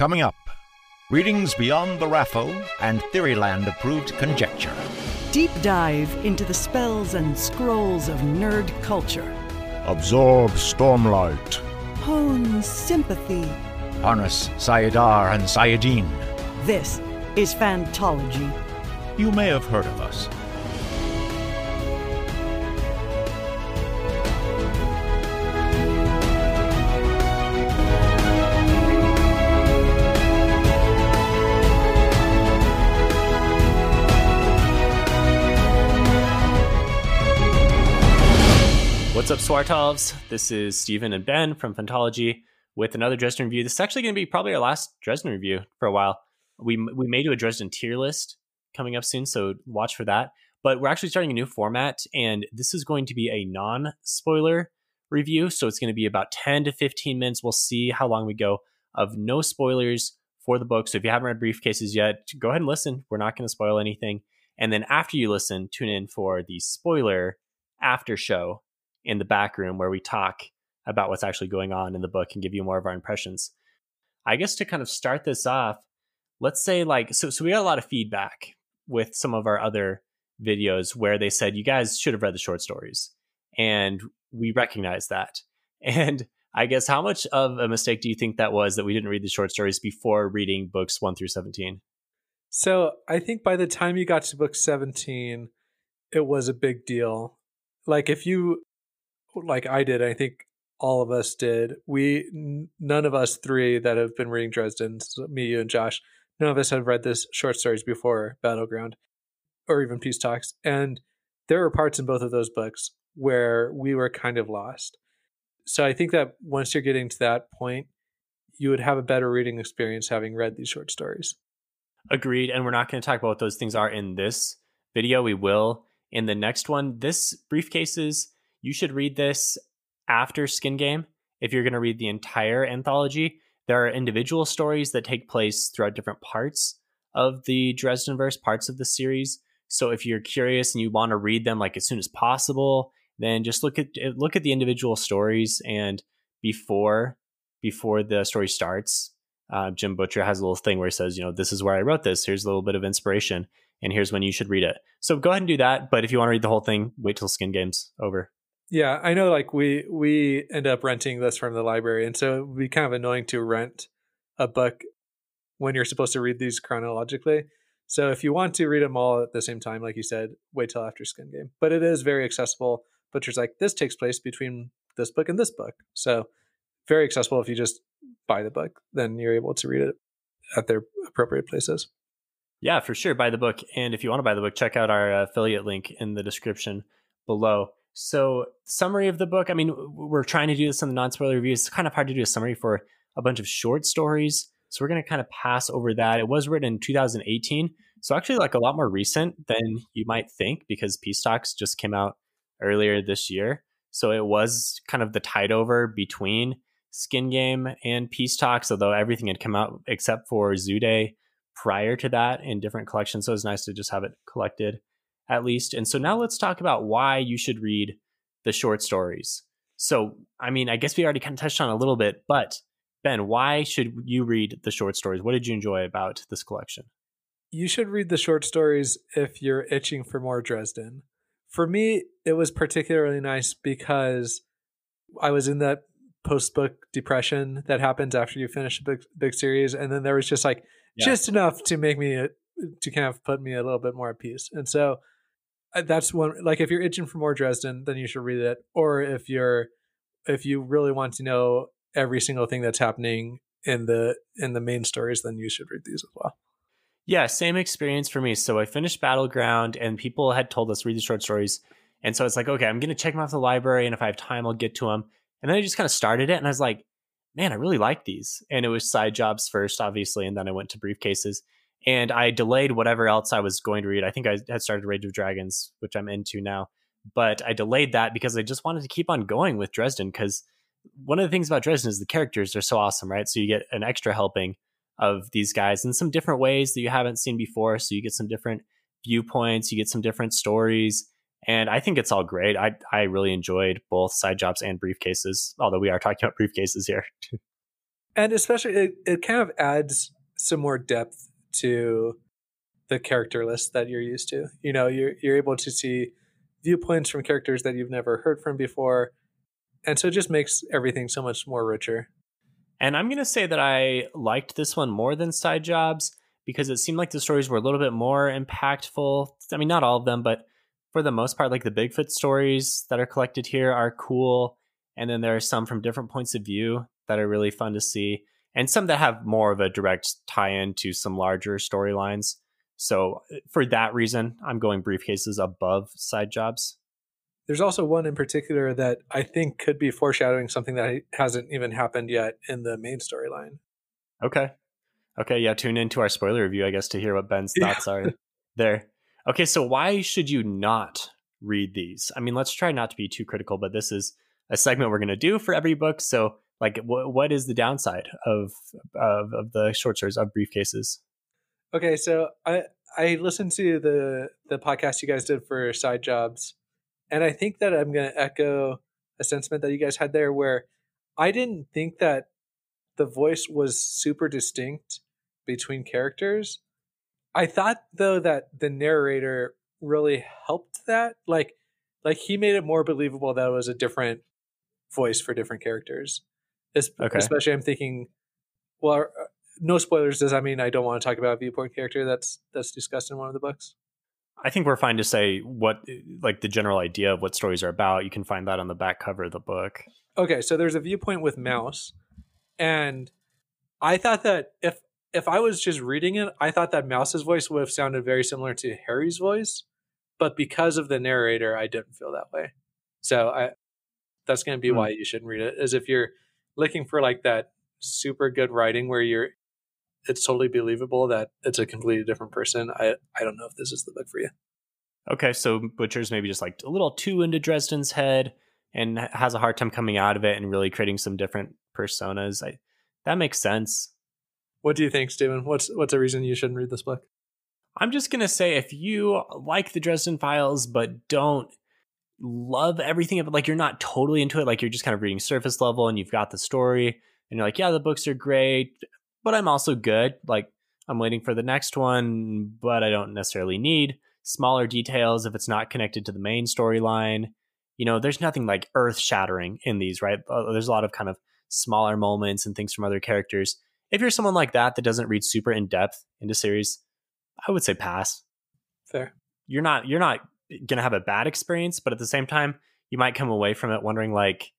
Coming up, readings beyond the RAFO and Theoryland approved conjecture. Deep dive into the spells and scrolls of nerd culture. Absorb stormlight. Hone sympathy. Harness saidar and saidin. This is Fantology. You may have heard of us. Swartovs? This is Stephen and Ben from Fantology with another Dresden review. This is actually going to be probably our last Dresden review for a while. We we may do a Dresden tier list coming up soon, so watch for that. But we're actually starting a new format, and this is going to be a non spoiler review. So it's going to be about 10 to 15 minutes. We'll see how long we go of no spoilers for the book. So if you haven't read Briefcases yet, go ahead and listen. We're not going to spoil anything. And then after you listen, tune in for the spoiler after show in the back room where we talk about what's actually going on in the book and give you more of our impressions. I guess to kind of start this off, let's say like so so we got a lot of feedback with some of our other videos where they said you guys should have read the short stories. And we recognize that. And I guess how much of a mistake do you think that was that we didn't read the short stories before reading books 1 through 17? So, I think by the time you got to book 17, it was a big deal. Like if you like I did, I think all of us did. We none of us three that have been reading Dresden, so me, you, and Josh, none of us have read this short stories before Battleground, or even Peace Talks. And there were parts in both of those books where we were kind of lost. So I think that once you're getting to that point, you would have a better reading experience having read these short stories. Agreed. And we're not going to talk about what those things are in this video. We will in the next one. This briefcases, you should read this after Skin Game if you're going to read the entire anthology. There are individual stories that take place throughout different parts of the Dresdenverse, parts of the series. So if you're curious and you want to read them like as soon as possible, then just look at look at the individual stories and before before the story starts, uh, Jim Butcher has a little thing where he says, you know, this is where I wrote this. Here's a little bit of inspiration, and here's when you should read it. So go ahead and do that. But if you want to read the whole thing, wait till Skin Game's over. Yeah, I know. Like we we end up renting this from the library, and so it'd be kind of annoying to rent a book when you're supposed to read these chronologically. So if you want to read them all at the same time, like you said, wait till after Skin Game. But it is very accessible. Butcher's like this takes place between this book and this book, so very accessible. If you just buy the book, then you're able to read it at their appropriate places. Yeah, for sure. Buy the book, and if you want to buy the book, check out our uh, affiliate link in the description below. So, summary of the book. I mean, we're trying to do this in the non spoiler review. It's kind of hard to do a summary for a bunch of short stories. So, we're going to kind of pass over that. It was written in 2018. So, actually, like a lot more recent than you might think because Peace Talks just came out earlier this year. So, it was kind of the tide over between Skin Game and Peace Talks, although everything had come out except for Zoo Day prior to that in different collections. So, it was nice to just have it collected at least. And so now let's talk about why you should read the short stories. So, I mean, I guess we already kind of touched on a little bit, but Ben, why should you read the short stories? What did you enjoy about this collection? You should read the short stories if you're itching for more Dresden. For me, it was particularly nice because I was in that post book depression that happens after you finish a big big series, and then there was just like yeah. just enough to make me uh, to kind of put me a little bit more at peace. And so Uh, that's one like if you're itching for more Dresden, then you should read it. Or if you're if you really want to know every single thing that's happening in the in the main stories, then you should read these as well. Yeah, same experience for me. So I finished Battleground, and people had told us read the short stories, and so it's like, okay, I'm gonna check them off the library, and if I have time, I'll get to them. And then I just kind of started it, and I was like, man, I really like these. And it was side jobs first, obviously, and then I went to briefcases and I delayed whatever else I was going to read. I think I had started Rage of Dragons, which I'm into now, but I delayed that because I just wanted to keep on going with Dresden because one of the things about Dresden is the characters are so awesome, right? So you get an extra helping of these guys in some different ways that you haven't seen before. So you get some different viewpoints, you get some different stories. And I think it's all great. I I really enjoyed both side jobs and briefcases, although we are talking about briefcases here. and especially it, it kind of adds some more depth to the character list that you're used to. You know, you're you're able to see viewpoints from characters that you've never heard from before. And so it just makes everything so much more richer. And I'm going to say that I liked this one more than Side Jobs because it seemed like the stories were a little bit more impactful. I mean, not all of them, but for the most part, like the Bigfoot stories that are collected here are cool. And then there are some from different points of view that are really fun to see, and some that have more of a direct tie in to some larger storylines. So, uh, for that reason, I'm going briefcases above side jobs. There's also one in particular that I think could be foreshadowing something that hasn't even happened yet in the main storyline. Okay. Okay. Yeah. Tune into our spoiler review, I guess, to hear what Ben's thoughts yeah. are there. Okay. So, why should you not read these? I mean, let's try not to be too critical, but this is a segment we're going to do for every book. So, like, wh- what is the downside of, of, of the short stories of briefcases? Okay. So, I, I listened to the, the podcast you guys did for side jobs and I think that I'm going to echo a sentiment that you guys had there where I didn't think that the voice was super distinct between characters. I thought though that the narrator really helped that. Like like he made it more believable that it was a different voice for different characters. Okay. Especially I'm thinking well uh, no spoilers does that mean I don't want to talk about a viewpoint character that's that's discussed in one of the books? I think we're fine to say what, like, the general idea of what stories are about. You can find that on the back cover of the book. Okay, so there's a viewpoint with Mouse, and I thought that if if I was just reading it, I thought that Mouse's voice would have sounded very similar to Harry's voice, but because of the narrator, I didn't feel that way. So I that's going to be hmm. why you shouldn't read it. As if you're looking for like that super good writing where you're it's totally believable that it's a completely different person. I I don't know if this is the book for you. Okay, so Butcher's maybe just like a little too into Dresden's head and has a hard time coming out of it and really creating some different personas. I that makes sense. What do you think, Stephen? What's what's a reason you shouldn't read this book? I'm just gonna say if you like the Dresden Files but don't love everything it, like you're not totally into it, like you're just kind of reading surface level and you've got the story and you're like, yeah, the books are great but I'm also good. Like I'm waiting for the next one, but I don't necessarily need smaller details if it's not connected to the main storyline. You know, there's nothing like earth shattering in these, right? Uh, there's a lot of kind of smaller moments and things from other characters. If you're someone like that that doesn't read super in depth into series, I would say pass. Fair. You're not you're not gonna have a bad experience, but at the same time, you might come away from it wondering like,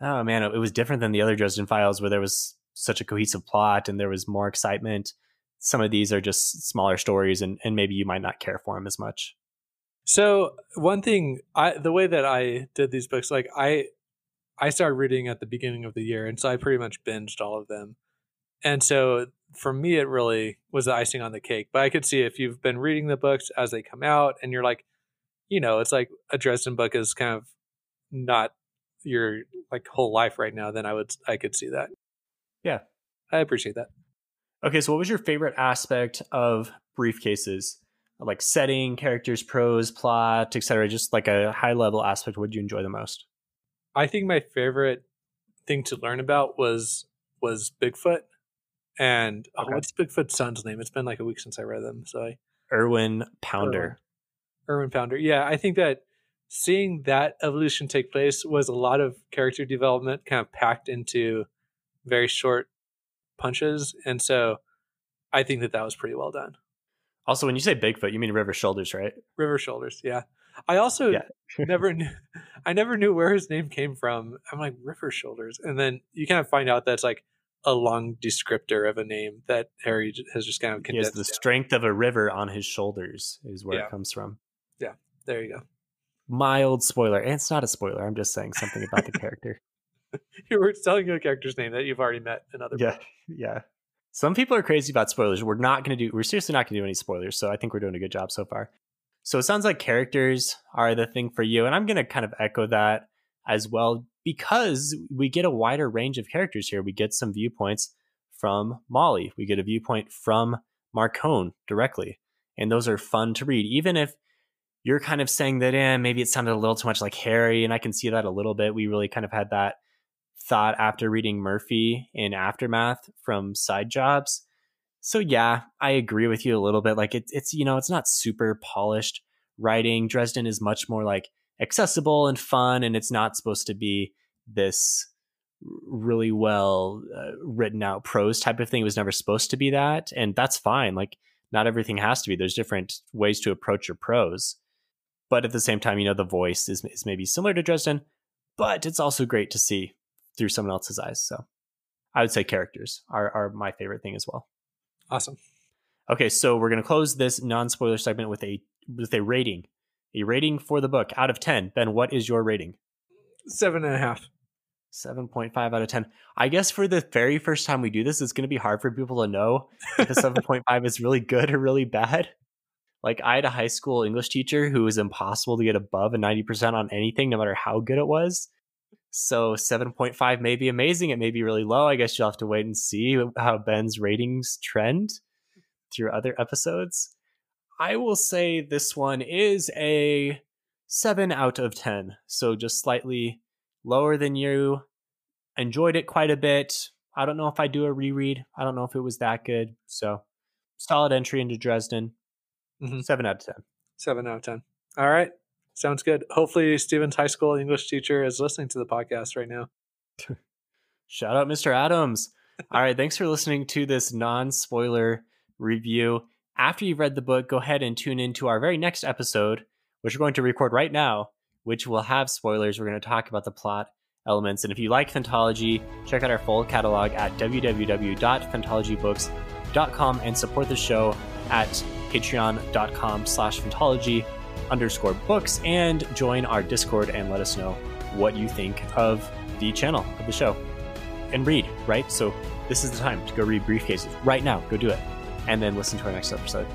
oh man, it was different than the other Dresden Files where there was such a cohesive plot and there was more excitement. Some of these are just smaller stories and, and maybe you might not care for them as much. So one thing I the way that I did these books, like I I started reading at the beginning of the year and so I pretty much binged all of them. And so for me it really was the icing on the cake. But I could see if you've been reading the books as they come out and you're like, you know, it's like a Dresden book is kind of not your like whole life right now, then I would I could see that. Yeah, I appreciate that. Okay, so what was your favorite aspect of briefcases? Like setting, characters, prose, plot, etc. Just like a high level aspect. What did you enjoy the most? I think my favorite thing to learn about was was Bigfoot. And oh, okay. oh, what's Bigfoot's son's name? It's been like a week since I read them. So I Irwin Pounder. Irwin, Pounder. Yeah, I think that seeing that evolution take place was a lot of character development kind of packed into very short punches, and so I think that that was pretty well done. Also, when you say Bigfoot, you mean River Shoulders, right? River Shoulders, yeah. I also yeah. never knew I never knew where his name came from. I'm like River Shoulders, and then you kind of find out that's like a long descriptor of a name that Harry has just kind of condensed. He has the down. strength of a river on his shoulders, is where yeah. it comes from. There you go. Mild spoiler, and it's not a spoiler. I'm just saying something about the character. you were telling you a character's name that you've already met in other. Yeah, books. yeah. Some people are crazy about spoilers. We're not going to do. We're seriously not going to do any spoilers. So I think we're doing a good job so far. So it sounds like characters are the thing for you, and I'm going to kind of echo that as well because we get a wider range of characters here. We get some viewpoints from Molly. We get a viewpoint from Marcone directly, and those are fun to read, even if you're kind of saying that, eh, maybe it sounded a little too much like Harry, and I can see that a little bit. We really kind of had that thought after reading Murphy in Aftermath from Side Jobs. So yeah, I agree with you a little bit. Like it's it's you know it's not super polished writing. Dresden is much more like accessible and fun, and it's not supposed to be this really well uh, written out prose type of thing. It was never supposed to be that, and that's fine. Like not everything has to be. There's different ways to approach your prose, but at the same time, you know, the voice is is maybe similar to Dresden, but it's also great to see through someone else's eyes. So I would say characters are are my favorite thing as well. Awesome. Okay, so we're gonna close this non spoiler segment with a with a rating. A rating for the book out of ten. Ben, what is your rating? Seven and a half. 7.5 out of 10. I guess for the very first time we do this, it's going to be hard for people to know if a 7.5 is really good or really bad. Like, I had a high school English teacher who was impossible to get above a 90% on anything, no matter how good it was. So, 7.5 may be amazing. It may be really low. I guess you'll have to wait and see how Ben's ratings trend through other episodes. I will say this one is a 7 out of 10. So, just slightly lower than you. Enjoyed it quite a bit. I don't know if I do a reread. I don't know if it was that good. So solid entry into Dresden. Mhm. Seven out of ten. Seven out of ten. All right. Sounds good. Hopefully, Stephen's high school English teacher is listening to the podcast right now. Shout out Mr. Adams. All right, thanks for listening to this non-spoiler review. After you've read the book, go ahead and tune into our very next episode, which we're going to record right now, which will have spoilers. We're going to talk about the plot elements. And if you like Fantology, check out our full catalog at www.fantologybooks.com and support the show at patreon.com slash fantology underscore books and join our Discord and let us know what you think of the channel of the show. And read, right? So this is the time to go read Briefcases right now. Go do it. And then listen to our next episode.